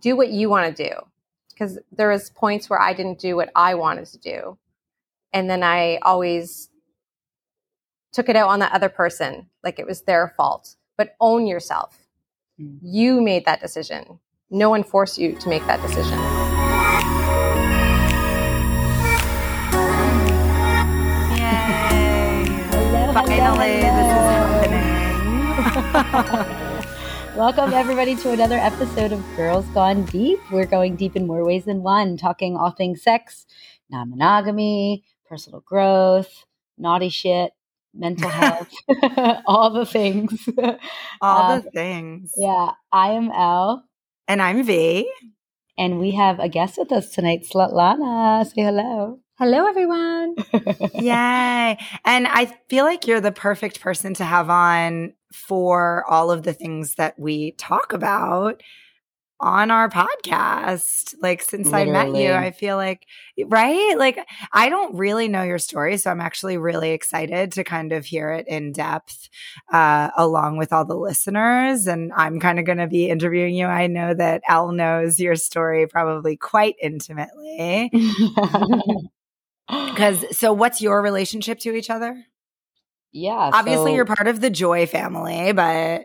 do what you want to do. Because there was points where I didn't do what I wanted to do. And then I always took it out on the other person, like it was their fault. But own yourself. Mm. You made that decision. No one forced you to make that decision. Yay! Finally, this is happening. Welcome, everybody, to another episode of Girls Gone Deep. We're going deep in more ways than one, talking all things sex, non monogamy, personal growth, naughty shit, mental health, all the things. All um, the things. Yeah. I am Elle. And I'm V. And we have a guest with us tonight, Slutlana. Say hello. Hello, everyone. Yay. And I feel like you're the perfect person to have on for all of the things that we talk about on our podcast. Like since Literally. I met you, I feel like right? Like I don't really know your story, so I'm actually really excited to kind of hear it in depth uh, along with all the listeners. And I'm kind of going to be interviewing you. I know that Elle knows your story probably quite intimately. Because so, what's your relationship to each other? Yeah, obviously so- you're part of the Joy family, but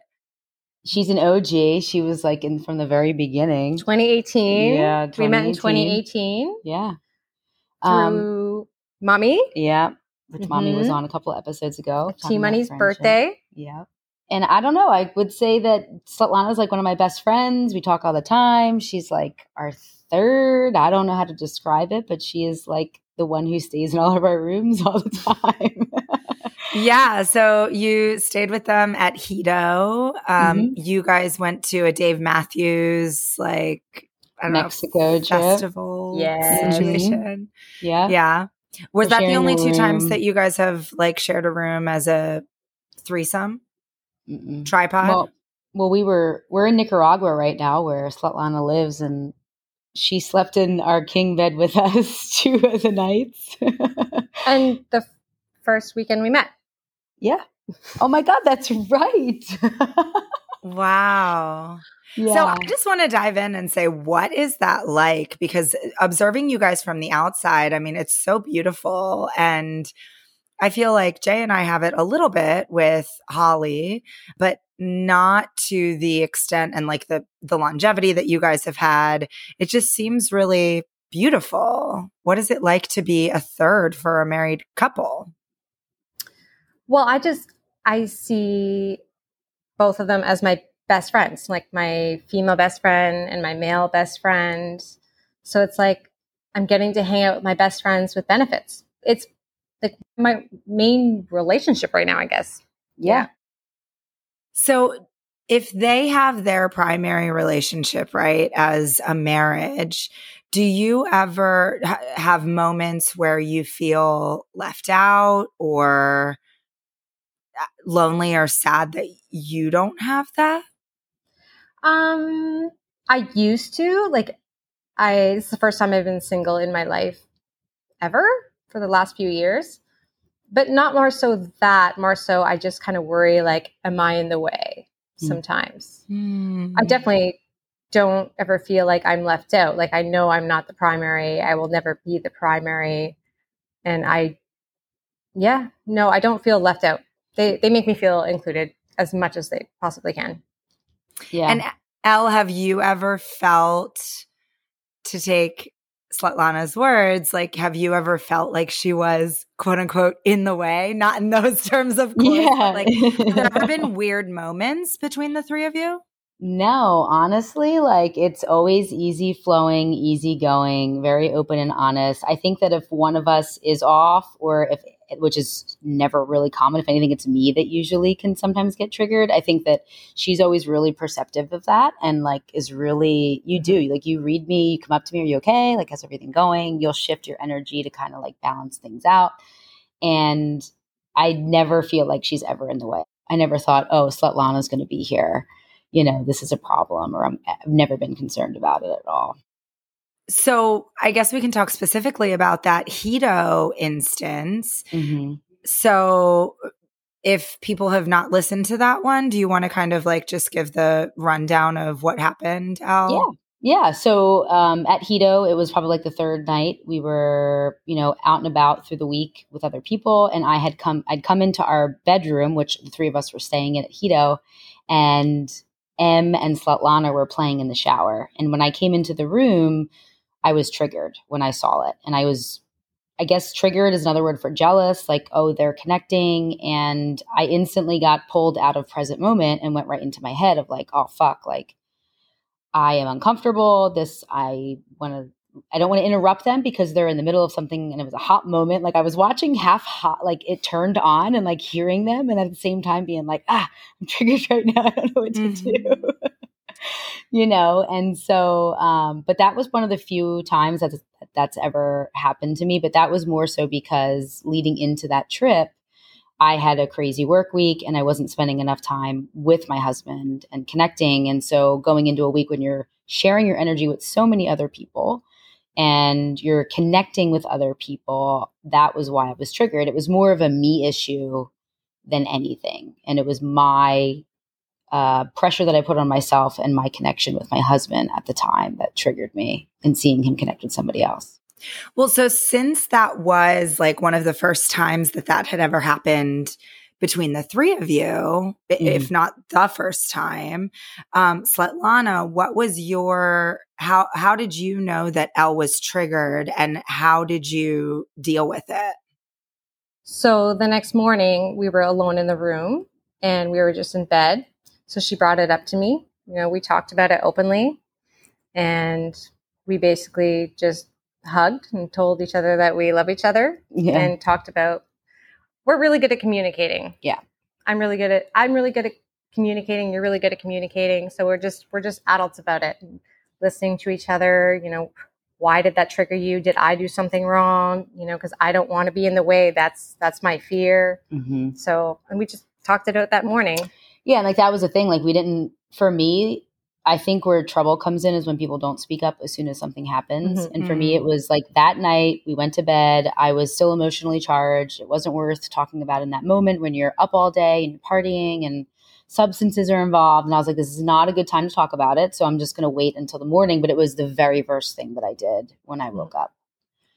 she's an OG. She was like in from the very beginning. 2018. Yeah, 2018. we met in 2018. Yeah, through um, Mommy. Yeah, which mm-hmm. Mommy was mm-hmm. on a couple episodes ago. T Money's birthday. Yeah. And I don't know. I would say that Slutlana is like one of my best friends. We talk all the time. She's like our third. I don't know how to describe it, but she is like the one who stays in all of our rooms all the time. yeah. So you stayed with them at Hedo. Um, mm-hmm. You guys went to a Dave Matthews like I don't Mexico know, festival yes. situation. Yeah. Yeah. Was We're that the only two times that you guys have like shared a room as a threesome? Mm-mm. Tripod? Well, well, we were we're in Nicaragua right now where Slutlana lives and she slept in our king bed with us two of the nights. and the first weekend we met. Yeah. Oh my God, that's right. wow. Yeah. So I just want to dive in and say, what is that like? Because observing you guys from the outside, I mean, it's so beautiful. And I feel like Jay and I have it a little bit with Holly, but not to the extent and like the the longevity that you guys have had. It just seems really beautiful. What is it like to be a third for a married couple? Well, I just I see both of them as my best friends, like my female best friend and my male best friend. So it's like I'm getting to hang out with my best friends with benefits. It's like my main relationship right now, I guess. Yeah. So if they have their primary relationship, right, as a marriage, do you ever ha- have moments where you feel left out or uh, lonely or sad that you don't have that? Um, I used to like. I it's the first time I've been single in my life ever for the last few years, but not more so that. More so, I just kind of worry like, am I in the way? Mm. Sometimes mm. I definitely don't ever feel like I'm left out. Like I know I'm not the primary. I will never be the primary, and I, yeah, no, I don't feel left out. They they make me feel included as much as they possibly can. Yeah. And Elle, have you ever felt to take Slutlana's words, like, have you ever felt like she was quote unquote in the way? Not in those terms, of course. Yeah. Like, have there ever been weird moments between the three of you? No, honestly, like it's always easy flowing, easy going, very open and honest. I think that if one of us is off or if which is never really common. If anything, it's me that usually can sometimes get triggered. I think that she's always really perceptive of that and like is really, you do, mm-hmm. like you read me, you come up to me, are you okay? Like, how's everything going? You'll shift your energy to kind of like balance things out. And I never feel like she's ever in the way. I never thought, oh, Slutlana's going to be here. You know, this is a problem, or i I've never been concerned about it at all. So I guess we can talk specifically about that Hedo instance. Mm-hmm. So if people have not listened to that one, do you want to kind of like just give the rundown of what happened, Elle? Yeah. yeah, so um, at Hedo, it was probably like the third night. We were, you know, out and about through the week with other people, and I had come, I'd come into our bedroom, which the three of us were staying in at Hedo, and M and Slutlana were playing in the shower. And when I came into the room, I was triggered when I saw it, and I was, I guess, triggered is another word for jealous. Like, oh, they're connecting, and I instantly got pulled out of present moment and went right into my head of like, oh fuck, like I am uncomfortable. This, I want to, I don't want to interrupt them because they're in the middle of something and it was a hot moment. Like I was watching half hot, like it turned on and like hearing them and at the same time being like, ah, I'm triggered right now. I don't know what to mm-hmm. do. You know, and so, um, but that was one of the few times that that's ever happened to me. But that was more so because leading into that trip, I had a crazy work week and I wasn't spending enough time with my husband and connecting. And so going into a week when you're sharing your energy with so many other people and you're connecting with other people, that was why I was triggered. It was more of a me issue than anything. And it was my uh, pressure that I put on myself and my connection with my husband at the time that triggered me and seeing him connect with somebody else. Well, so since that was like one of the first times that that had ever happened between the three of you, mm-hmm. if not the first time, um, Slutlana, what was your how how did you know that Elle was triggered, and how did you deal with it? So the next morning, we were alone in the room, and we were just in bed. So she brought it up to me. You know, we talked about it openly, and we basically just hugged and told each other that we love each other yeah. and talked about we're really good at communicating. Yeah. I'm really good at I'm really good at communicating, you're really good at communicating. So we're just we're just adults about it. listening to each other, you know, why did that trigger you? Did I do something wrong? You know, because I don't want to be in the way. That's that's my fear. Mm-hmm. So, and we just talked it out that morning. Yeah, and like that was the thing. Like we didn't. For me, I think where trouble comes in is when people don't speak up as soon as something happens. Mm-hmm, and for me, mm-hmm. it was like that night we went to bed. I was still emotionally charged. It wasn't worth talking about in that moment when you're up all day and you're partying and substances are involved. And I was like, this is not a good time to talk about it. So I'm just going to wait until the morning. But it was the very first thing that I did when I woke up.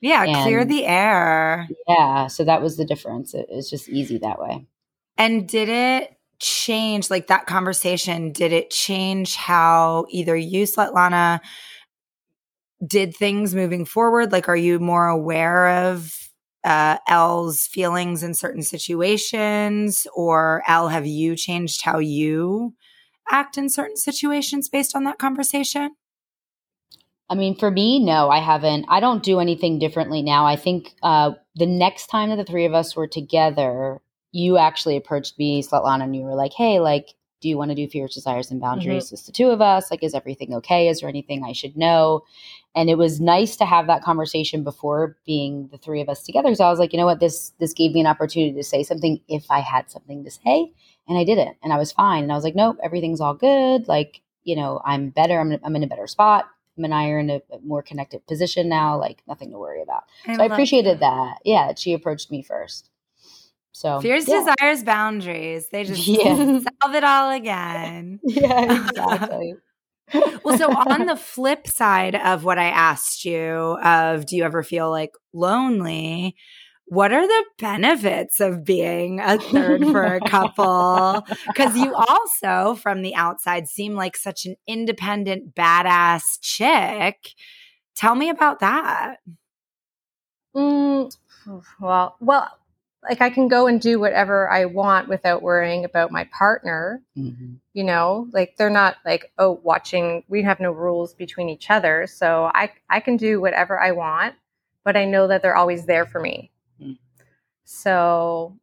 Yeah, and clear the air. Yeah. So that was the difference. It was just easy that way. And did it change like that conversation did it change how either you slutlana did things moving forward like are you more aware of uh Elle's feelings in certain situations or Elle have you changed how you act in certain situations based on that conversation I mean, for me, no, I haven't. I don't do anything differently now. I think uh, the next time that the three of us were together, you actually approached me, Slutlana, and you were like, hey, like, do you want to do fears, desires, and boundaries? Mm-hmm. The two of us. Like, is everything okay? Is there anything I should know? And it was nice to have that conversation before being the three of us together. So I was like, you know what, this this gave me an opportunity to say something if I had something to say, and I didn't, and I was fine. And I was like, nope, everything's all good. Like, you know, I'm better. I'm I'm in a better spot. Him and I are in a, a more connected position now. Like, nothing to worry about. I so I appreciated that. that. Yeah, she approached me first. So fears, yeah. desires, boundaries. They just yeah. solve it all again. Yeah, exactly. well, so on the flip side of what I asked you of do you ever feel like lonely? What are the benefits of being a third for a couple? Because you also, from the outside, seem like such an independent, badass chick. Tell me about that. Mm, well, well, like I can go and do whatever I want without worrying about my partner. Mm-hmm. You know, like they're not like, oh, watching, we have no rules between each other. So I I can do whatever I want, but I know that they're always there for me. Mm-hmm. So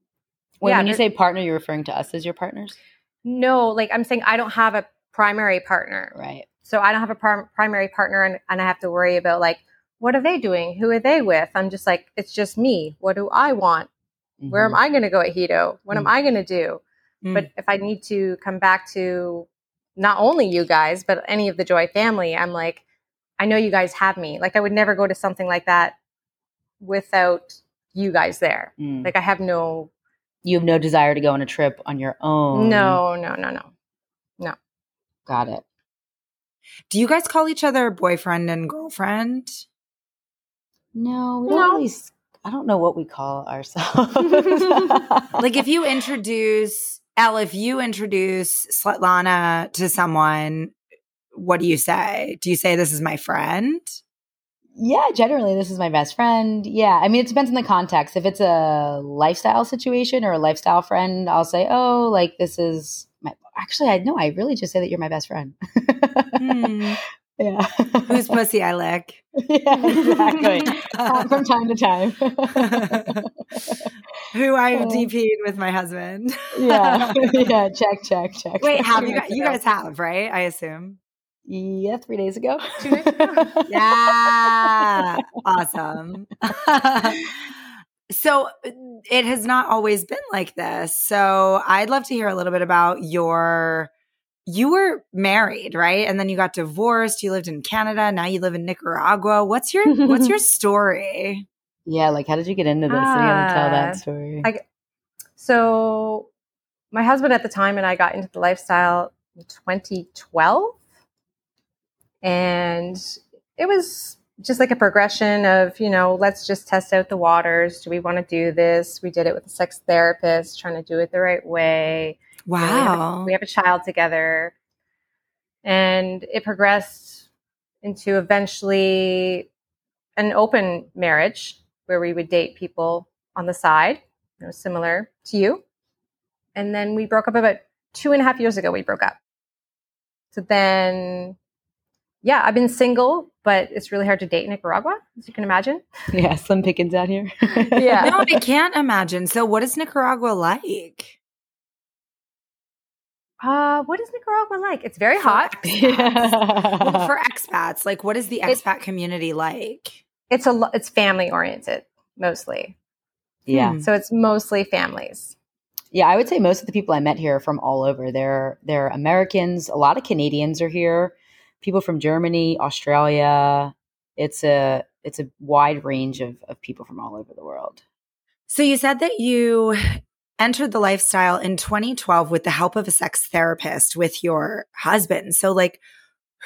when, yeah, when you say partner, you're referring to us as your partners? No, like I'm saying I don't have a primary partner. Right. So I don't have a par- primary partner and, and I have to worry about like, what are they doing? Who are they with? I'm just like, it's just me. What do I want? Mm-hmm. Where am mm-hmm. I going to go at Hedo? What mm-hmm. am I going to do? Mm-hmm. But if I need to come back to not only you guys, but any of the Joy family, I'm like, I know you guys have me. Like I would never go to something like that without you guys there. Mm. Like I have no you have no desire to go on a trip on your own. No, no, no, no. No. Got it. Do you guys call each other boyfriend and girlfriend? No, we don't No. really. I don't know what we call ourselves. Like if you introduce Elle, if you introduce Svetlana to someone, what do you say? Do you say this is my friend? yeah, generally, this is my best friend. Yeah, I mean, it depends on the context. If it's a lifestyle situation or a lifestyle friend, I'll say, "Oh, like this is my." Actually, I know. I really just say that you're my best friend. Hmm. Yeah. Whose pussy I lick? yeah, exactly. Uh, From time to time. Who I've Oh. DP'd with my husband. yeah, yeah. Check, check, check. Wait, have you guys, you guys have, right? I assume. Yeah, three days ago. Two days ago? Yeah. awesome. so it has not always been like this. So I'd love to hear a little bit about your you were married, right? And then you got divorced, you lived in Canada, now you live in Nicaragua. What's your what's your story? Yeah, like how did you get into this? I gotta tell Ah, that story. I- So, my husband at the time and I got into the lifestyle in 2012. And it was just like a progression of, you know, let's just test out the waters. Do we want to do this? We did it with a sex therapist, trying to do it the right way. You know, we have a- Wow. we have a child together. And it progressed into eventually an open marriage where we would date people on the side, you know, similar to you. And then we broke up about two and a half years ago. We broke up. So then, yeah, I've been single, but it's really hard to date in Nicaragua, as you can imagine. yeah, slim pickings out here. Yeah. no, I can't imagine. So what is Nicaragua like? Uh, what is Nicaragua like? It's very hot. Well, for expats, like what is the It- expat community like? It's a lo- it's family oriented mostly. yeah. Hmm. So it's mostly families. Yeah, I would say most of the people I met here are from all over. They're they're Americans. A lot of Canadians are here. People from Germany, Australia. It's a it's a wide range of, of people from all over the world. So you said that you entered the lifestyle in 2012 with the help of a sex therapist with your husband. So like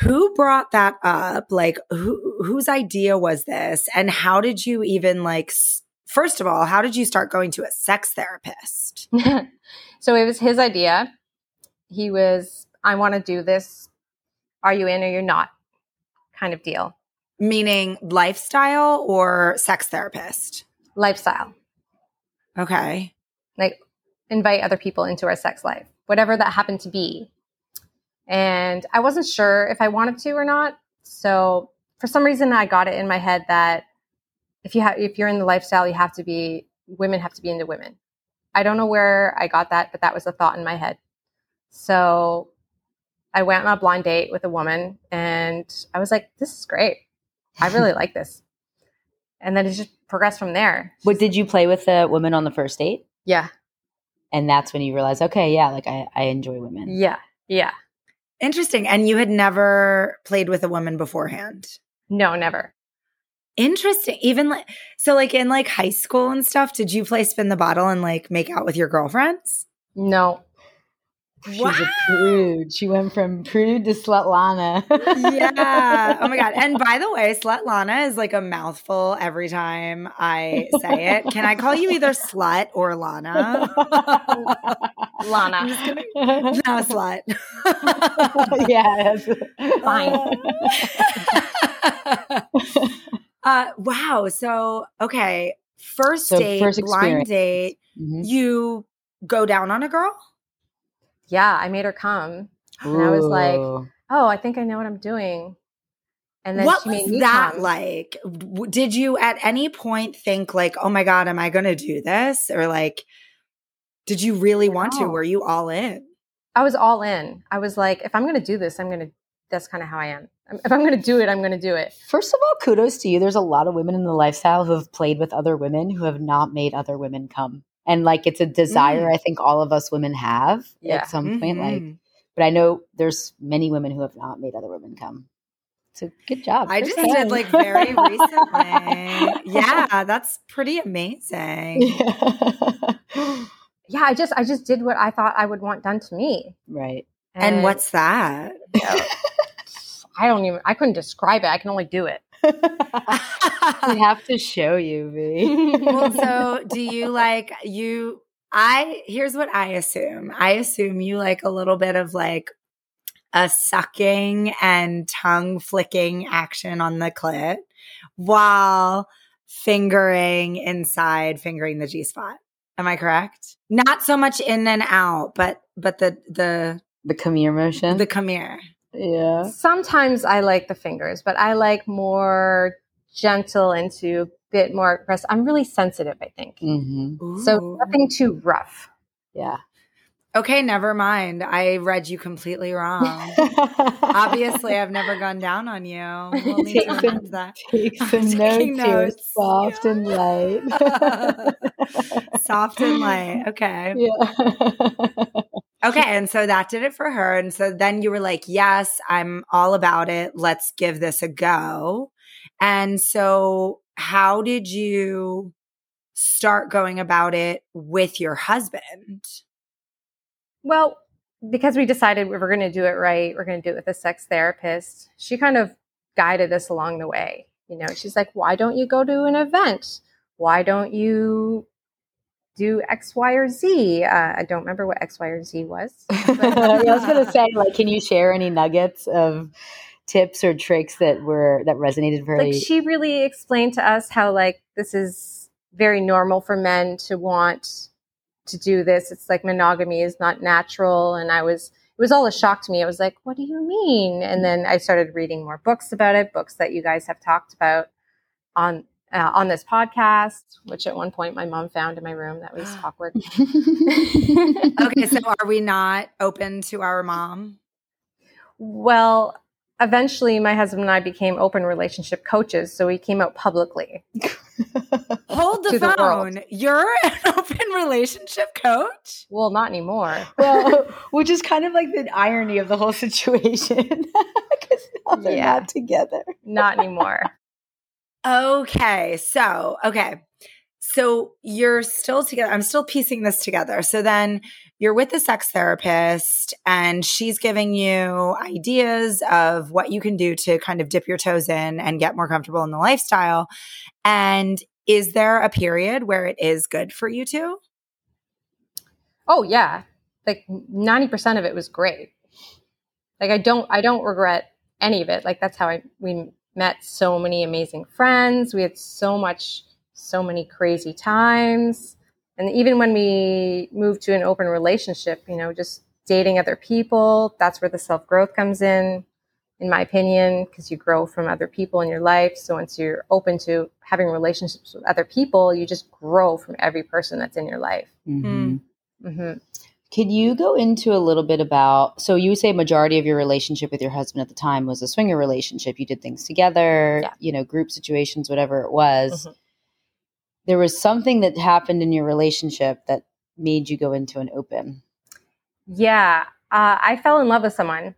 who brought that up? Like who whose idea was this and how did you even like first of all, how did you start going to a sex therapist? so it was his idea. He was, I want to do this. Are you in or you're not? Kind of deal. Meaning lifestyle or sex therapist? Lifestyle. Okay. Like invite other people into our sex life, whatever that happened to be. And I wasn't sure if I wanted to or not. So for some reason, I got it in my head that if you have, if you're in the lifestyle, you have to be, women have to be into women. I don't know where I got that, but that was a thought in my head. So I went on a blind date with a woman and I was like, this is great. I really like this. And then it just progressed from there. What did you play with the woman on the first date? Yeah. And that's when you realize, okay, yeah, like I, I enjoy women. Yeah. Yeah. Interesting. And you had never played with a woman beforehand. No, never. Interesting. Even like so like in like high school and stuff, did you play spin the bottle and like make out with your girlfriends? No. She's a prude. She went from prude to Slutlana. yeah. Oh my god. And by the way, Slutlana is like a mouthful every time I say it. Can I call you either slut or Lana? Lana. I'm just kidding. No, slut. yes. uh wow. So okay. First So date, first blind experience. date, Mhm. you go down on a girl? Yeah, I made her come. And I was like, Oh, I think I know what I'm doing. And then what she made was me that come. like? Did you at any point think like, "Oh my god, am I going to do this?" Or like, did you really want to? Were you all in? I was all in. I was like, if I'm going to do this, I'm going to, that's kind of how I am. If I'm going to do it, I'm going to do it. First of all, kudos to you. There's a lot of women in the lifestyle who have played with other women who have not made other women come. And like it's a desire mm. I think all of us women have Yeah. at some point. Mm-hmm. Like, but I know there's many women who have not made other women come. So good job. I First just did like very recently. yeah, that's pretty amazing. Yeah. Yeah, I just, I just did what I thought I would want done to me. right. And what's that? I don't even I couldn't describe it. I can only do it. we have to show you, V. well, so do you like you? I here's what I assume. I assume you like a little bit of like a sucking and tongue flicking action on the clit while fingering inside, fingering the G spot. Am I correct? Not so much in and out, but but the the the come here motion. The come here. Yeah. Sometimes I like the fingers, but I like more gentle into a bit more aggressive. I'm really sensitive, I think. Mm-hmm. So nothing too rough. Yeah. Okay, never mind. I read you completely wrong. Obviously, I've never gone down on you. We'll need take to some, that. Take some notes, notes, soft yeah. and light. soft and light. Okay. Yeah. Okay. And so that did it for her. And so then you were like, yes, I'm all about it. Let's give this a go. And so, how did you start going about it with your husband? Well, because we decided we were going to do it right, we're going to do it with a sex therapist. She kind of guided us along the way. You know, she's like, why don't you go to an event? Why don't you do X, Y, or Z? Uh, I don't remember what X, Y, or Z was. I was going to say, like, can you share any nuggets of tips or tricks that were that resonated very? Like, she really explained to us how like this is very normal for men to want to do this. It's like monogamy is not natural. And I was, it was all a shock to me. I was like, what do you mean? And then I started reading more books about it, books that you guys have talked about on, uh, on this podcast, which at one point my mom found in my room. That was awkward. okay. So are we not open to our mom? Well, eventually my husband and I became open relationship coaches. So we came out publicly. Hold the phone. The You're an open relationship coach? Well, not anymore. Well, which is kind of like the irony of the whole situation. Because now they're yeah. not together. not anymore. Okay. So, okay. So you're still together. I'm still piecing this together. So then you're with the sex therapist and she's giving you ideas of what you can do to kind of dip your toes in and get more comfortable in the lifestyle. And is there a period where it is good for you to? Oh yeah. Like 90% of it was great. Like I don't I don't regret any of it. Like that's how I we met so many amazing friends. We had so much so many crazy times. And even when we moved to an open relationship, you know, just dating other people, that's where the self growth comes in, in my opinion, because you grow from other people in your life. So once you're open to having relationships with other people, you just grow from every person that's in your life. Mm-hmm. Mm-hmm. Can you go into a little bit about? So you say majority of your relationship with your husband at the time was a swinger relationship. You did things together, yeah. you know, group situations, whatever it was. Mm-hmm there was something that happened in your relationship that made you go into an open. Yeah, uh, I fell in love with someone,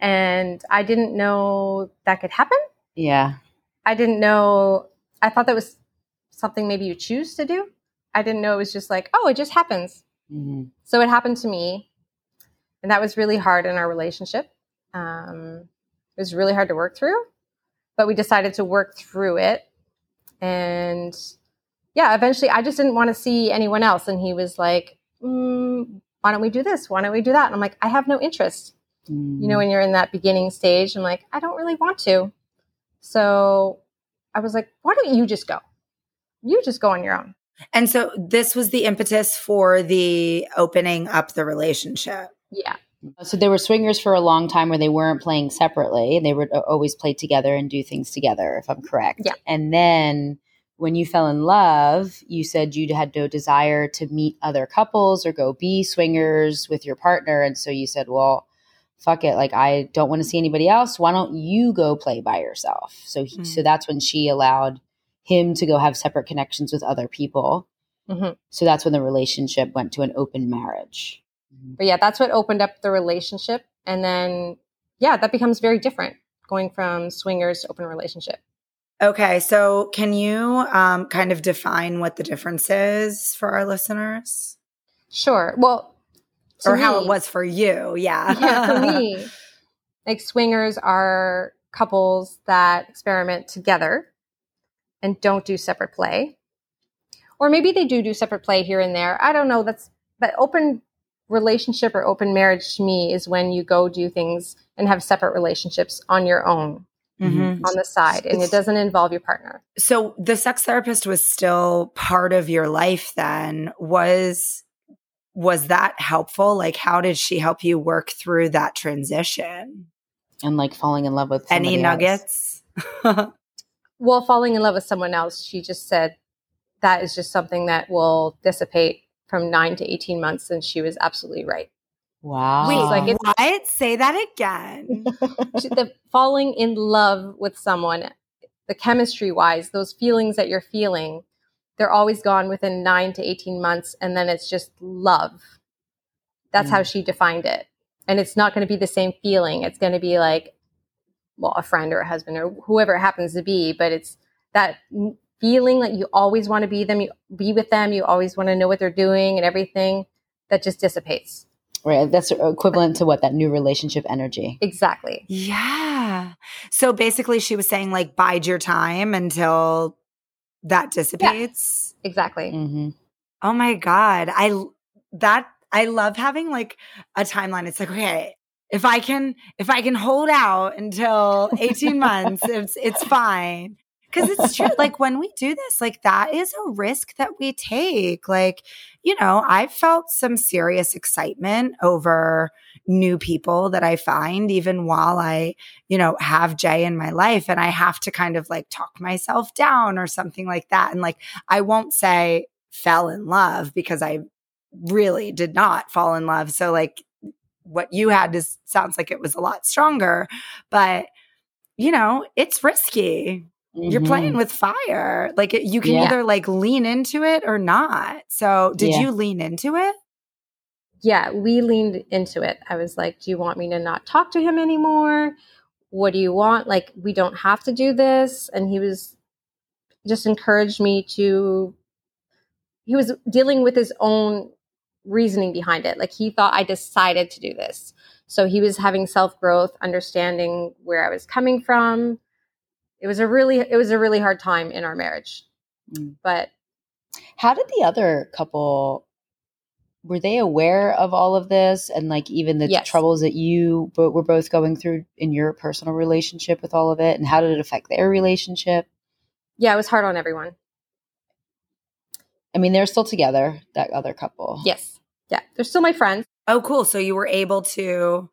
and I didn't know that could happen. Yeah, I didn't know. I thought that was something maybe you choose to do. I didn't know it was just like, oh, it just happens. Mm-hmm. So it happened to me, and that was really hard in our relationship. Um, it was really hard to work through, but we decided to work through it and yeah, eventually I just didn't want to see anyone else. And he was like, mm, why don't we do this? Why don't we do that? And I'm like, I have no interest. Mm. You know, mm. when you're in that beginning stage, I'm like, I don't really want to. So I was like, why don't you just go? You just go on your own. And so this was the impetus for the opening up the relationship. Yeah. So they were swingers for a long time where they weren't playing separately. And they would always play together and do things together, if I'm correct. Yeah. And then when you fell in love, you said you had no desire to meet other couples or go be swingers with your partner. And so you said, well, fuck it. Like, I don't want to see anybody else. Why don't you go play by yourself? So, he, mm-hmm. so that's when she allowed him to go have separate connections with other people. Mm-hmm. So that's when the relationship went to an open marriage. Mm-hmm. But yeah, that's what opened up the relationship. And then, yeah, that becomes very different going from swingers to open relationship. Okay. So can you um, kind of define what the difference is for our listeners? Sure. Well, or me, how it was for you. Yeah. yeah. For me, Like swingers are couples that experiment together and don't do separate play. Or maybe they do do separate play here and there. I don't know. That's but open relationship or open marriage to me is when you go do things and have separate relationships on your own Mhm. on the side and it doesn't involve your partner. So the sex therapist was still part of your life then. Was was that helpful? Like how did she help you work through that transition? and like falling in love with Any somebody else. nuggets? Well, falling in love with someone else, she just said that is just something that will dissipate from 9 to 18 months and she was absolutely right. Wow. Wait, like it's- what? Say that again. The falling in love with someone, the chemistry wise, those feelings that you're feeling, they're always gone within 9 to 18 months and then it's just love. That's how mm. she defined it. And it's not going to be the same feeling. It's going to be like well, a friend or a husband or whoever it happens to be, but it's that feeling that you always want to be them, you be with them, you always want to know what they're doing and everything that just dissipates. Right. That's equivalent to what that new relationship energy. Exactly. yeah. So basically she was saying like bide your time until that dissipates. Exactly. hmm Oh my god. I that I love having like a timeline. It's like, okay, if I can if I can hold out until 18 months, it's it's fine. Cuz it's true like when we do this, like that is a risk that we take. Like, you know, I've felt some serious excitement over new people that I find even while I, you know, have Jay in my life and I have to kind of like talk myself down or something like that and like I won't say fell in love because I really did not fall in love. So like what you had is sounds like it was a lot stronger, but you know, it's risky. You're Mhm. playing with fire. Like it- you can Yeah. either like lean into it or not. So, did Yeah. you lean into it? yeah, we leaned into it. I was like, Do you want me to not talk to him anymore? What do you want? Like, we don't have to do this. And he was just encouraged me to, he was dealing with his own reasoning behind it. Like, he thought I decided to do this. So he was having self growth, understanding where I was coming from. It was a really, it was a really hard time in our marriage. Mm. But How did the other couple? Were they aware of all of this and like even the Yes. troubles that you were both going through in your personal relationship with all of it? And how did it affect their relationship? yeah, it was hard on everyone. I mean, they're still together. That other couple. Yes. Yeah. They're still my friends. Oh, cool. So you were able to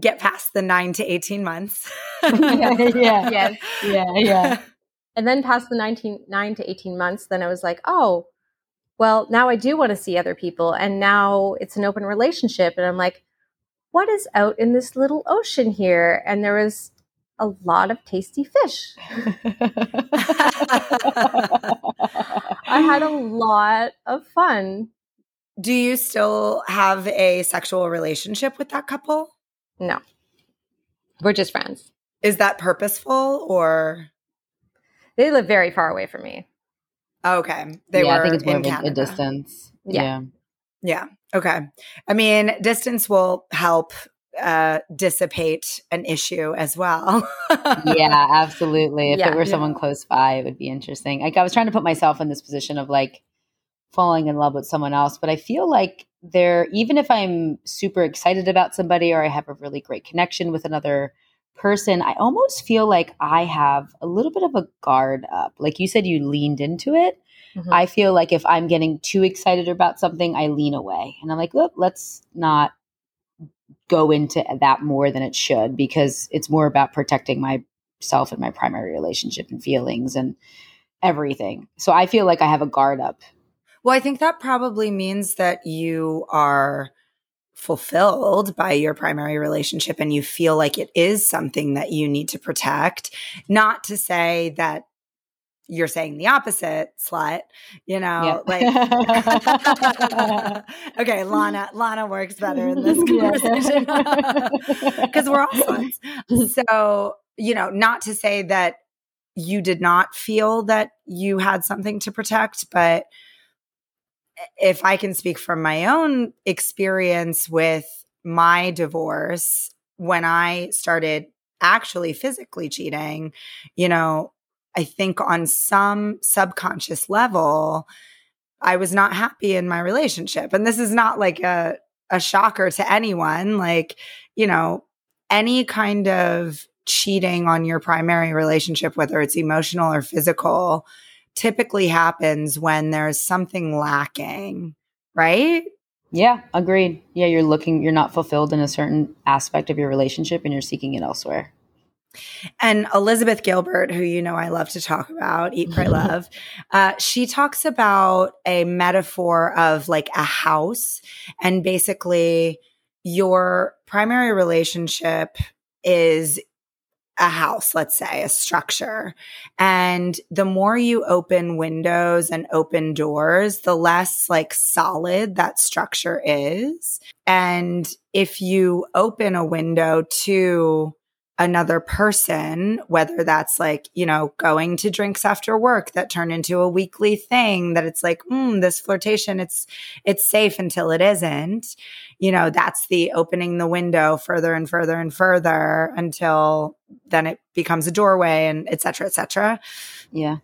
get past the nine to 18 months. yeah. Yes. Yeah. Yeah. And then past the 19, 9 to 18 months, then I was like, oh, well, now I do want to see other people. And now it's an open relationship. And I'm like, what is out in this little ocean here? And there was a lot of tasty fish. I had a lot of fun. Do you still have a sexual relationship with that couple? No, we're just friends. Is that purposeful or They live very far away from me. okay? They yeah, were I think it's more in of a, a distance. Yeah. Yeah. Yeah. Okay. I mean, distance will help uh, dissipate an issue as well. yeah, absolutely. If Yeah. it were Yeah. someone close by, it would be interesting. Like I was trying to put myself in this position of like falling in love with someone else, but I feel like there, even if I'm super excited about somebody or I have a really great connection with another person, I almost feel like I have a little bit of a guard up. Like you said, you leaned into it. Mhm. I feel like if I'm getting too excited about something, I lean away and I'm like, look, let's not go into that more than it should because it's more about protecting myself and my primary relationship and feelings and everything. So I feel like I have a guard up. Well, I think that probably means that you are fulfilled by your primary relationship and you feel like it is something that you need to protect. Not to say that you're saying the opposite, slut, you know, like okay, Lana. Lana works better in this conversation because we're all sluts. So you know, not to say that you did not feel that you had something to protect, but if I can speak from my own experience with my divorce, when I started actually physically cheating, you know, I think on some subconscious level, I was not happy in my relationship. And this is not like a, a shocker to anyone. Like, you know, any kind of cheating on your primary relationship, whether it's emotional or physical, typically happens when there's something lacking, right? Yeah, agreed. Yeah, you're looking, you're not fulfilled in a certain aspect of your relationship and you're seeking it elsewhere. And Elizabeth Gilbert, who you know I love to talk about, Eat, Pray, Love, uh, she talks about a metaphor of like a house. And basically, your primary relationship is a house, let's say, a structure. And the more you open windows and open doors, the less like solid that structure is. And if you open a window to another person, whether that's like, you know, going to drinks after work that turn into a weekly thing that it's like, hmm, this flirtation, it's, it's safe until it isn't. You know, that's the opening the window further and further and further until then it becomes a doorway and et cetera, et cetera. Yeah.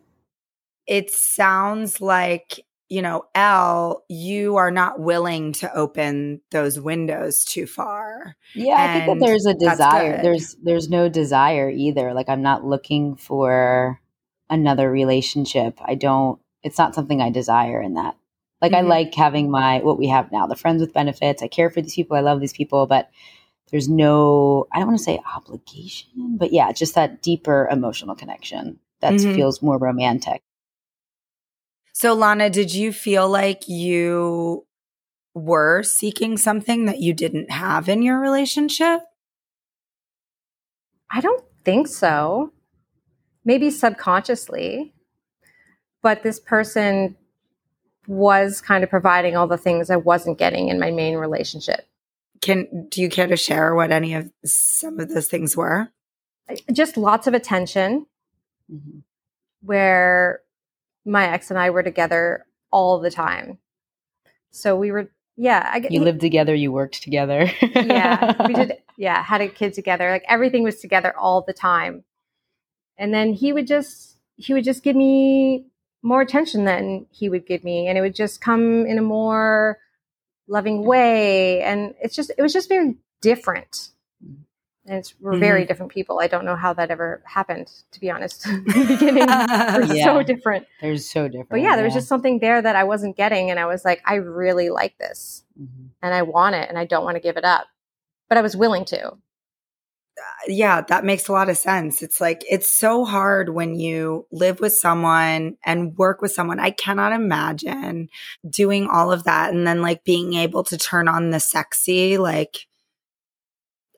It sounds like you know, Elle, you are not willing to open those windows too far. Yeah, I think that there's a desire. There's there's no desire either. Like I'm not looking for another relationship. I don't it's not something I desire in that. Like mm-hmm. I like having my what we have now, the friends with benefits. I care for these people. I love these people, but there's no I don't want to say obligation, but yeah, just that deeper emotional connection that mm-hmm. feels more romantic. So, Lana, did you feel like you were seeking something that you didn't have in your relationship? I don't think so. Maybe subconsciously. But this person was kind of providing all the things I wasn't getting in my main relationship. Can do you care to share what any of some of those things were? Just lots of attention. Mm-hmm. Where my ex and I were together all the time. So we were, yeah. I, you lived together, you worked together. yeah, we did. Yeah, had a kid together. Like everything was together all the time. And then he would just, he would just give me more attention than he would give me, and it would just come in a more loving way. And it's just, it was just very different and it's, we're mm-hmm. very different people. I don't know how that ever happened, to be honest. in the beginning, we're yeah. so different. They're so different. But yeah, yeah, there was just something there that I wasn't getting, and I was like, I really like this, mm-hmm. and I want it, and I don't want to give it up, but I was willing to. Uh, yeah, that makes a lot of sense. It's like it's so hard when you live with someone and work with someone. I cannot imagine doing all of that and then like being able to turn on the sexy, like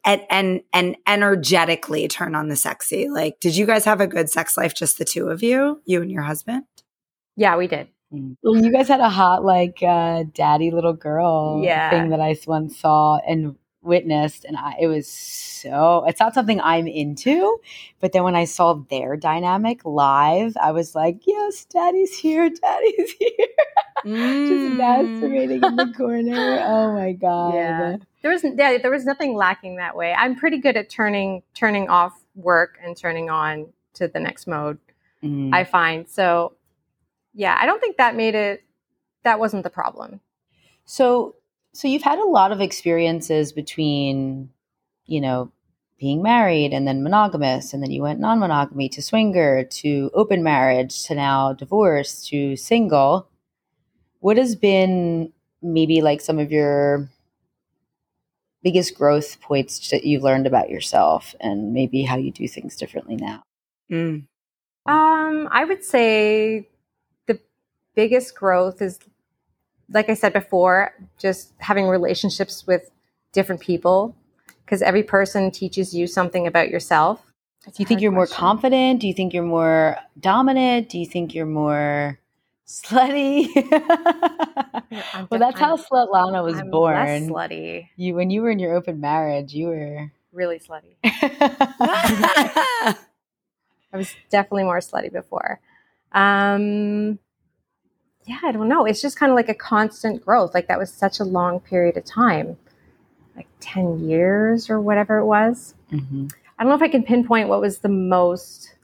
and and and energetically turn on the sexy. Like, did you guys have a good sex life, just the two of you, you and your husband? Yeah, we did. Mm. Well, you guys had a hot like uh, daddy little girl yeah. thing that I once saw and witnessed, and I, it was so. It's not something I'm into, but then when I saw their dynamic live, I was like, "Yes, daddy's here, daddy's here." Mm. Just masturbating in the corner. Oh my god! Yeah there was yeah, there was nothing lacking that way. I'm pretty good at turning turning off work and turning on to the next mode. Mm. I find so. Yeah, I don't think that made it. That wasn't the problem. So, so you've had a lot of experiences between, you know, being married and then monogamous, and then you went non-monogamy to swinger to open marriage to now divorce to single. What has been maybe like some of your biggest growth points that you've learned about yourself and maybe how you do things differently now? Mm. Um, I would say the biggest growth is, like I said before, just having relationships with different people because every person teaches you something about yourself. That's do you think you're question. more confident? Do you think you're more dominant? Do you think you're more slutty. well, that's how Slut Lana was I'm born. Slutty. You when you were in your open marriage, you were really slutty. I was definitely more slutty before. Um, yeah, I don't know. It's just kind of like a constant growth. Like that was such a long period of time. like 10 years or whatever it was. Mm-hmm. I don't know if I can pinpoint what was the most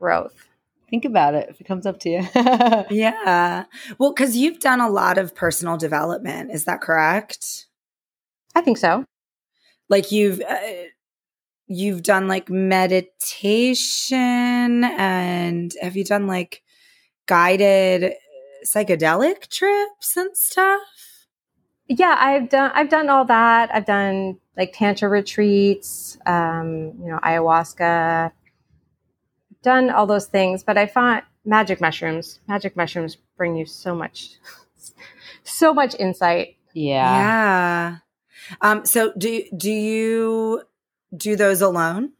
growth. Think about it if it comes up to you. Yeah. Well, because you've done a lot of personal development. Is that correct? I think so. Like you've. Uh, you've done like meditation and have you done like guided psychedelic trips and stuff? Yeah, I've done I've done all that. I've done like tantra retreats, um, you know, ayahuasca. Done all those things, but I find magic mushrooms. Magic mushrooms bring you so much so much insight. yeah. Yeah. Um so do do you do those alone?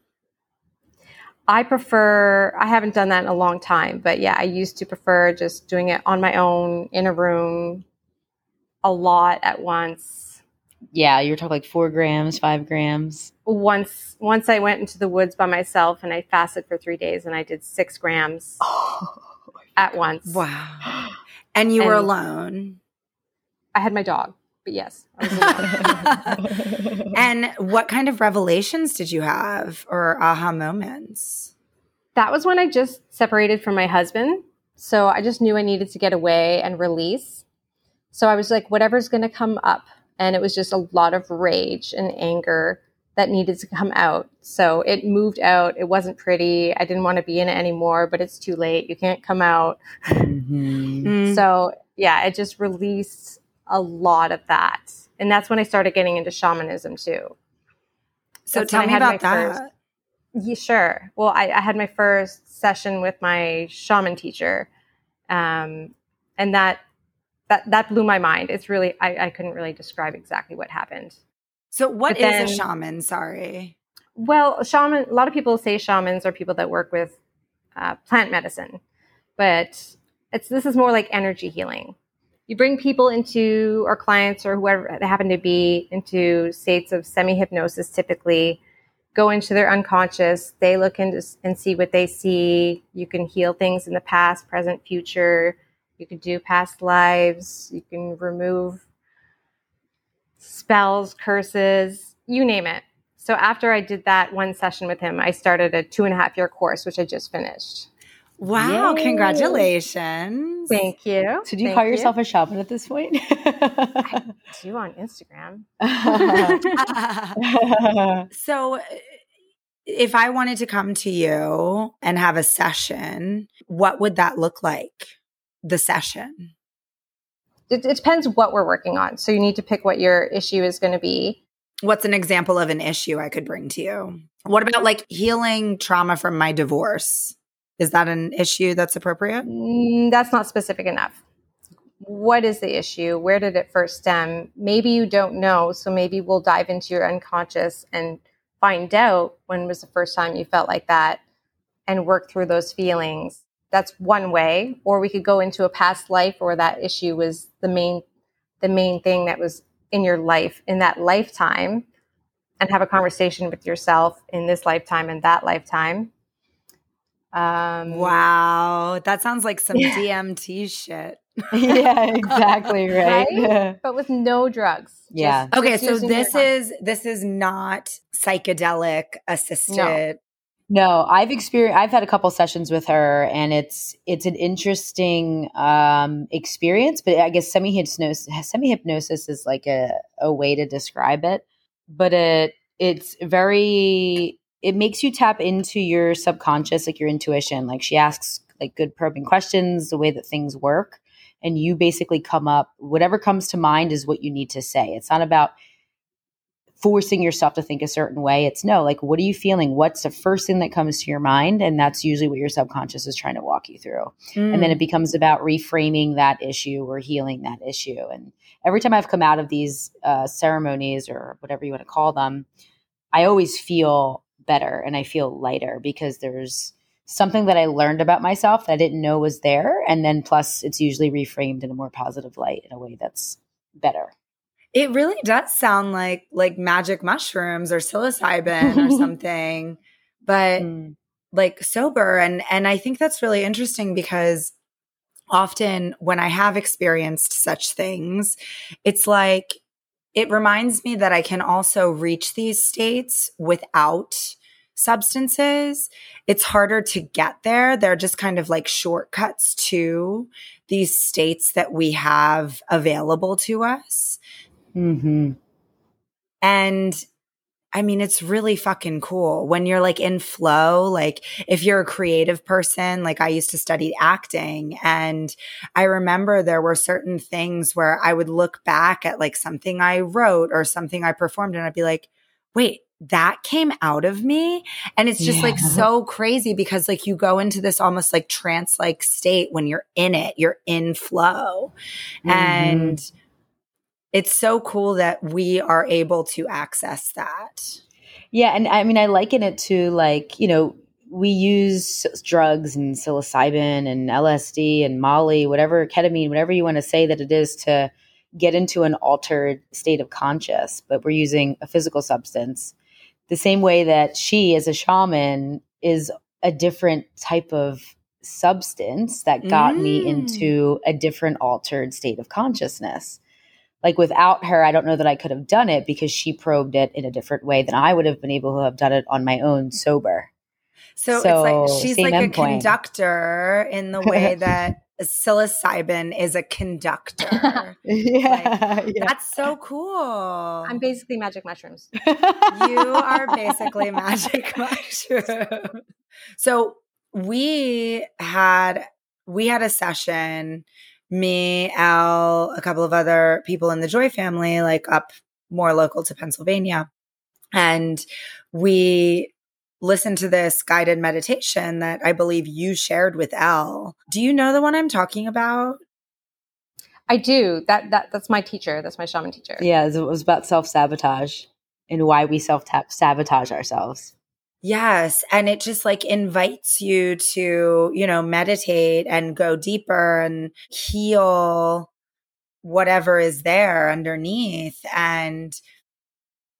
I prefer I haven't done that in a long time, but yeah, I used to prefer just doing it on my own in a room a lot at once. Yeah, you were talking like four grams, five grams. Once once I went into the woods by myself and I fasted for 3 days and I did 6 grams oh, at once. Wow. And you were alone. I had my dog, but yes. I was alone. and what kind of revelations did you have or aha moments? that was when I just separated from my husband. So I just knew I needed to get away and release. So I was like, whatever's going to come up. And it was just a lot of rage and anger that needed to come out. So it moved out. It wasn't pretty. I didn't want to be in it anymore, but it's too late. You can't come out. Mhm. Mm. So yeah, it just released a lot of that. And that's when I started getting into shamanism too. so that's tell me about that. first- Yeah, sure. Well, I, I had my first session with my shaman teacher, um, and that that that blew my mind. It's really I, I couldn't really describe exactly what happened. So what is a shaman? Sorry. Well, shaman. A lot of people say shamans are people that work with uh, plant medicine, but it's this is more like energy healing. You bring people into or clients or whoever they happen to be into states of semi hypnosis. Typically, go into their unconscious. They look into and see what they see. You can heal things in the past, present, future. You can do past lives. You can remove spells, curses, you name it. So after I did that one session with him, I started a two and a half year course, which I just finished. Wow, Yay. congratulations. Thank you. So do you Thank call yourself a shaman at this point? I do on Instagram? so if I wanted to come to you and have a session, what would that look like? The session. It, it depends what we're working on. So you need to pick what your issue is going to be. What's an example of an issue I could bring to you? What about like healing trauma from my divorce? Is that an issue that's appropriate? Mm, that's not specific enough. What is the issue? Where did it first stem? Maybe you don't know. So maybe we'll dive into your unconscious and find out when was the first time you felt like that and work through those feelings. That's one way. Or we could go into a past life where that issue was the main the main thing that was in your life in that lifetime and have a conversation with yourself in this lifetime and that lifetime. Um, Wow, that sounds like some DMT shit. yeah, exactly right. Right? but with no drugs. Yeah. Just- Okay, just so this is this is not psychedelic assisted. No, I've experienced. I've had a couple sessions with her, and it's it's an interesting um, experience. But I guess semi hypnosis semi hypnosis is like a, a way to describe it. But it it's very it makes you tap into your subconscious, like your intuition. Like she asks like good probing questions, the way that things work, and you basically come up whatever comes to mind is what you need to say. It's not about forcing yourself to think a certain way. It's no, like, what are you feeling? What's the first thing that comes to your mind? And that's usually what your subconscious is trying to walk you through. And Mm. then it becomes about reframing that issue or healing that issue. And every time I've come out of these uh, ceremonies or whatever you want to call them, I always feel better and I feel lighter because there's something that I learned about myself that I didn't know was there. And then plus, it's usually reframed in a more positive light in a way that's better. It really does sound like like magic mushrooms or psilocybin or something, but Mm. like sober and and I think that's really interesting because often when I have experienced such things, it's like it reminds me that I can also reach these states without substances. It's harder to get there. They're just kind of like shortcuts to these states that we have available to us. Mm-hmm. And I mean, it's really fucking cool when you're like in flow. Like, if you're a creative person, like I used to study acting, and I remember there were certain things where I would look back at like something I wrote or something I performed, and I'd be like, wait, that came out of me. And it's just yeah. like so crazy because like you go into this almost like trance like state when you're in it, you're in flow. Mm-hmm. And it's so cool that we are able to access that. Yeah, and I mean I liken it to like, you know, we use drugs and psilocybin and LSD and Molly, whatever ketamine, whatever you want to say that it is to get into an altered state of conscious, but we're using a physical substance. The same way that she as a shaman is a different type of substance that got mm. me into a different altered state of consciousness like without her, I don't know that I could have done it because she probed it in a different way than I would have been able to have done it on my own sober. So, so it's like she's like a conductor in the way that psilocybin is a conductor. yeah, like, yeah, That's so cool. I'm basically magic mushrooms. you are basically magic mushrooms. So we had we had a session me, Elle, a couple of other people in the Joy family, like up more local to Pennsylvania. And we listened to this guided meditation that I believe you shared with Elle. Do you know the one I'm talking about? I do. That that that's my teacher. That's my shaman teacher. Yeah, it was about self sabotage and why we self sabotage ourselves. Yes. And it just like invites you to, you know, meditate and go deeper and heal whatever is there underneath. And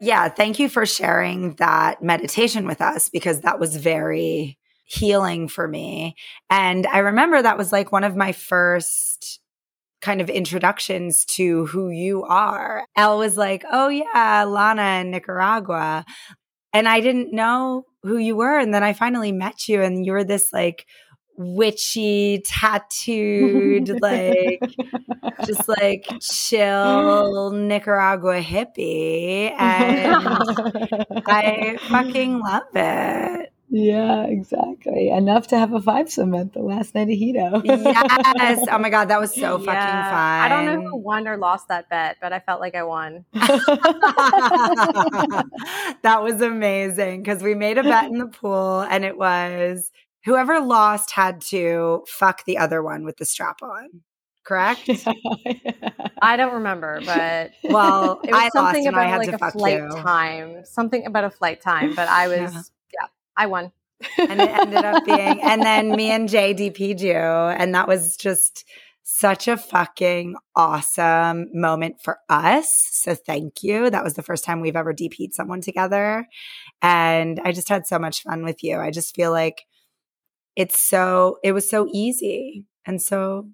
yeah, thank you for sharing that meditation with us because that was very healing for me. And I remember that was like one of my first kind of introductions to who you are. Elle was like, Oh yeah, Lana in Nicaragua. And I didn't know who you were. And then I finally met you and you were this like witchy, tattooed, like just like chill Nicaragua hippie. And I fucking love it. Yeah, exactly. Enough to have a five cement the last night of Hedo. yes. Oh my God, that was so yeah. fucking fun. I don't know who won or lost that bet, but I felt like I won. that was amazing because we made a bet in the pool and it was whoever lost had to fuck the other one with the strap on. Correct? I don't remember, but well, it was I something about like a flight you. time. Something about a flight time, but I was yeah. I won. and it ended up being, and then me and Jay DP'd you. And that was just such a fucking awesome moment for us. So thank you. That was the first time we've ever DP'd someone together. And I just had so much fun with you. I just feel like it's so, it was so easy. And so,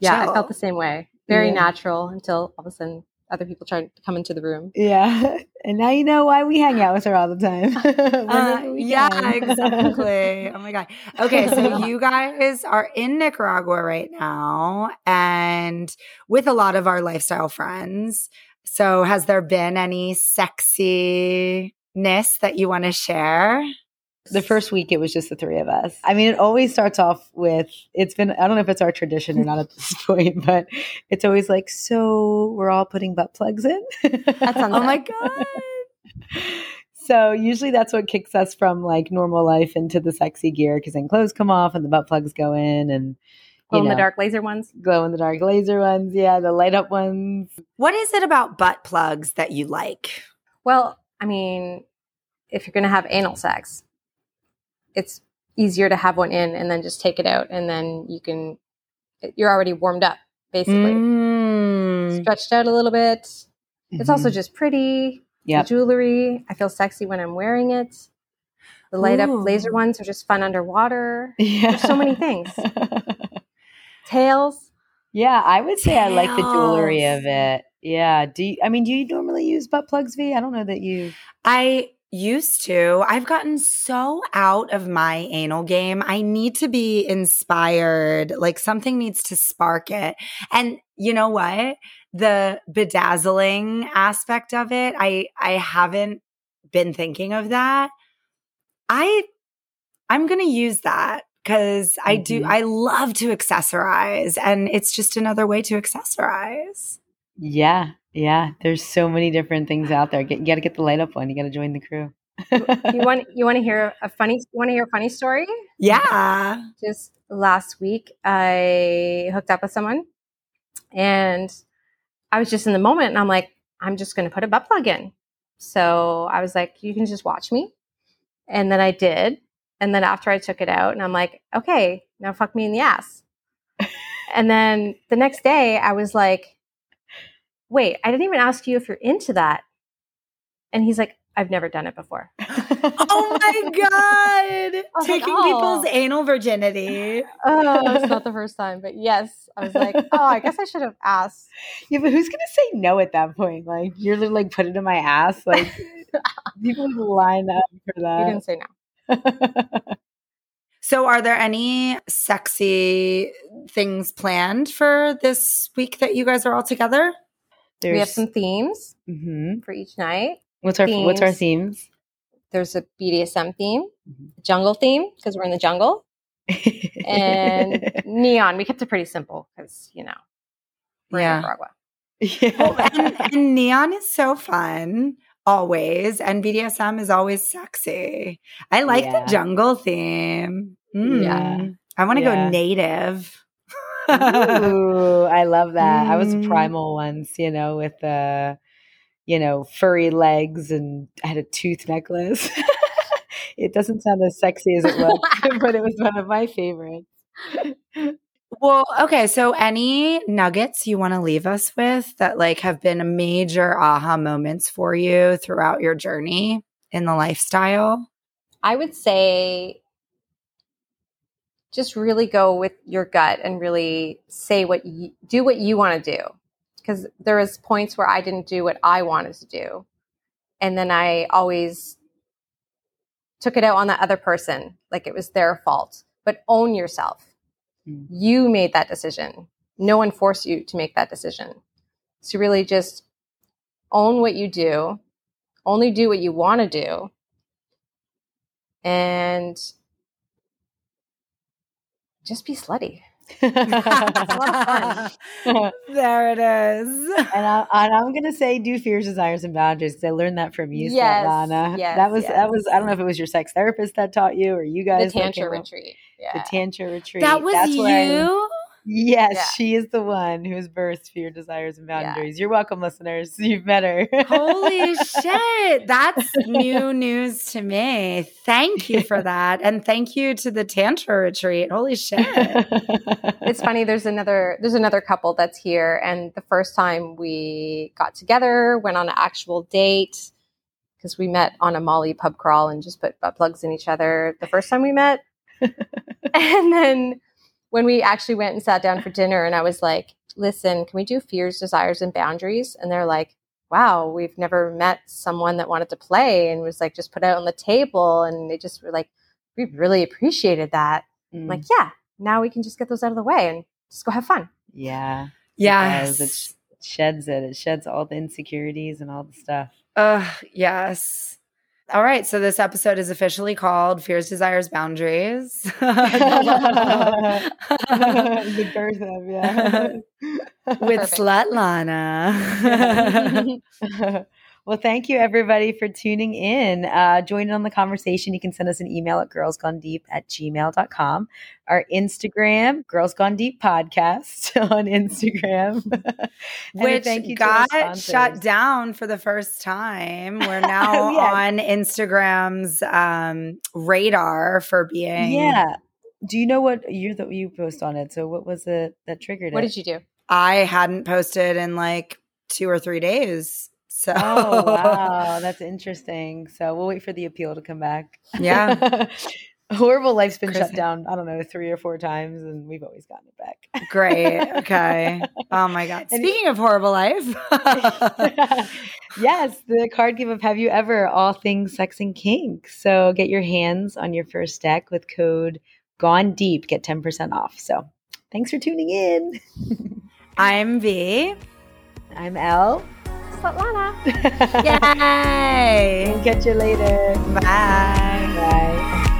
yeah, chill. I felt the same way. Very yeah. natural until all of a sudden other people trying to come into the room. Yeah. And now you know why we hang out with her all the time. uh, yeah, exactly. oh my God. Okay. So you guys are in Nicaragua right now and with a lot of our lifestyle friends. So has there been any sexiness that you want to share? The first week, it was just the three of us. I mean, it always starts off with it's been, I don't know if it's our tradition or not at this point, but it's always like, so we're all putting butt plugs in. That sounds oh my God. So usually that's what kicks us from like normal life into the sexy gear because then clothes come off and the butt plugs go in and glow in the dark laser ones. Glow in the dark laser ones, yeah, the light up ones. What is it about butt plugs that you like? Well, I mean, if you're going to have anal sex, it's easier to have one in and then just take it out and then you can you're already warmed up basically mm. stretched out a little bit mm-hmm. it's also mm-hmm. just pretty yeah jewelry i feel sexy when i'm wearing it the light Ooh. up laser ones are just fun underwater yeah. there's so many things tails yeah i would say tails. i like the jewelry of it Yeah. Do you, I mean, do you normally use butt plugs, V? I don't know that you. I used to. I've gotten so out of my anal game. I need to be inspired. Like something needs to spark it. And you know what? The bedazzling aspect of it, I I haven't been thinking of that. I I'm going to use that cuz I do Mhm. I love to accessorize and it's just another way to accessorize. Yeah. Yeah. There's so many different things out there. Get, you got to get the light up one. You got to join the crew. you want you want to hear a funny you want to hear a funny story? Yeah. Just last week, I hooked up with someone, and I was just in the moment, and I'm like, I'm just going to put a butt plug in. So I was like, you can just watch me, and then I did, and then after I took it out, and I'm like, okay, now fuck me in the ass. and then the next day, I was like, wait, I didn't even ask you if you're into that, and he's like, I've never done it before. Oh my god. was like, Taking oh. people's anal virginity. Oh, it's not the first time, but yes, I was like, oh, I guess I should have asked. Yeah, but who's gonna say no at that point? Like you're literally like put it in my ass. Like people would line up for that. You didn't say no. So are there any sexy things planned for this week that you guys are all together? We have some themes Mhm. for each night. what's our what's our themes. themes? There's a BDSM theme, Mhm. jungle theme because we're in the jungle, and neon. We kept it pretty simple because you know we're in Yeah. Oh, and, and neon is so fun always, and BDSM is always sexy. I like Yeah. the jungle theme. Mm. Yeah. I want to Yeah. go native. Ooh, I love that. I was Mm. primal once, you know, with the, you know, furry legs and I had a tooth necklace. it doesn't sound as sexy as it looks, but it was one of my favorites. Well, okay. So, any nuggets you want to leave us with that like have been major aha moments for you throughout your journey in the lifestyle? I would say just really go with your gut and really say what you do what you want to do. Because there was points where I didn't do what I wanted to do. And then I always took it out on the other person like it was their fault. But own yourself. Mm. you made that decision. No one forced you to make that decision. So really just own what you do. Only do what you want to do. And just be slutty. there it is. I, and I'm gonna say do fears, desires, and boundaries I learned that from you, Yes, Svetlana. yes, that was that was I don't know if it was your sex therapist that taught you or you guys. The tantra came up- retreat. The tantra retreat. That was That's where I- you. Yes, Yeah. she is the one who is burst birthed fear, desires, and Yeah. boundaries. You're welcome, listeners. You've met her. Holy shit. That's new news to me. Thank you for that. And thank you to the Tantra retreat. Holy shit. It's funny. There's another. There's another couple that's here, and the first time we got together, went on an actual date because we met on a Molly pub crawl and just put butt plugs in each other. The first time we met, and then when we actually went and sat down for dinner, and I was like, "Listen, can we do fears, desires, and boundaries?" And they're like, "Wow, we've never met someone that wanted to play and was like just put out on the table." And they just were like, "We really appreciated that." I'm Mm, like, yeah, now we can just get those out of the way and just go have fun. yeah. Yes. It sh- sheds it. It sheds all the insecurities and all the stuff. Ugh, yes. All right. So this episode is officially called Fears, Desires, Boundaries. the girth of yeah. With Perfect. Slutlana. well, thank you everybody for tuning in. Uh, join in on the conversation. You can send us an email at girlsgonedeep at gmail.com. Our Instagram, Girls Gone Deep Podcast on Instagram. Which thank you got shut down for the first time. We're now Yeah. on Instagram's um, radar for being. Yeah. Do you know what you're the you post on it? So what was it that triggered what it? What did you do? I hadn't posted in like two or three days. So Oh wow, that's interesting. So we'll wait for the appeal to come back. Yeah. WHOREible Life's been Chris- shut down, I don't know, three or four times, and we've always gotten it back. Great. Okay. Oh my God. Speaking of WHOREible Life. yes, the card game of Have You Ever, all things sex and kink. So get your hands on your first deck with code Gone Deep, get 10% off. So thanks for tuning in. I'm V. I'm Elle. Svetlana. Yay. catch you later. Bye. Bye.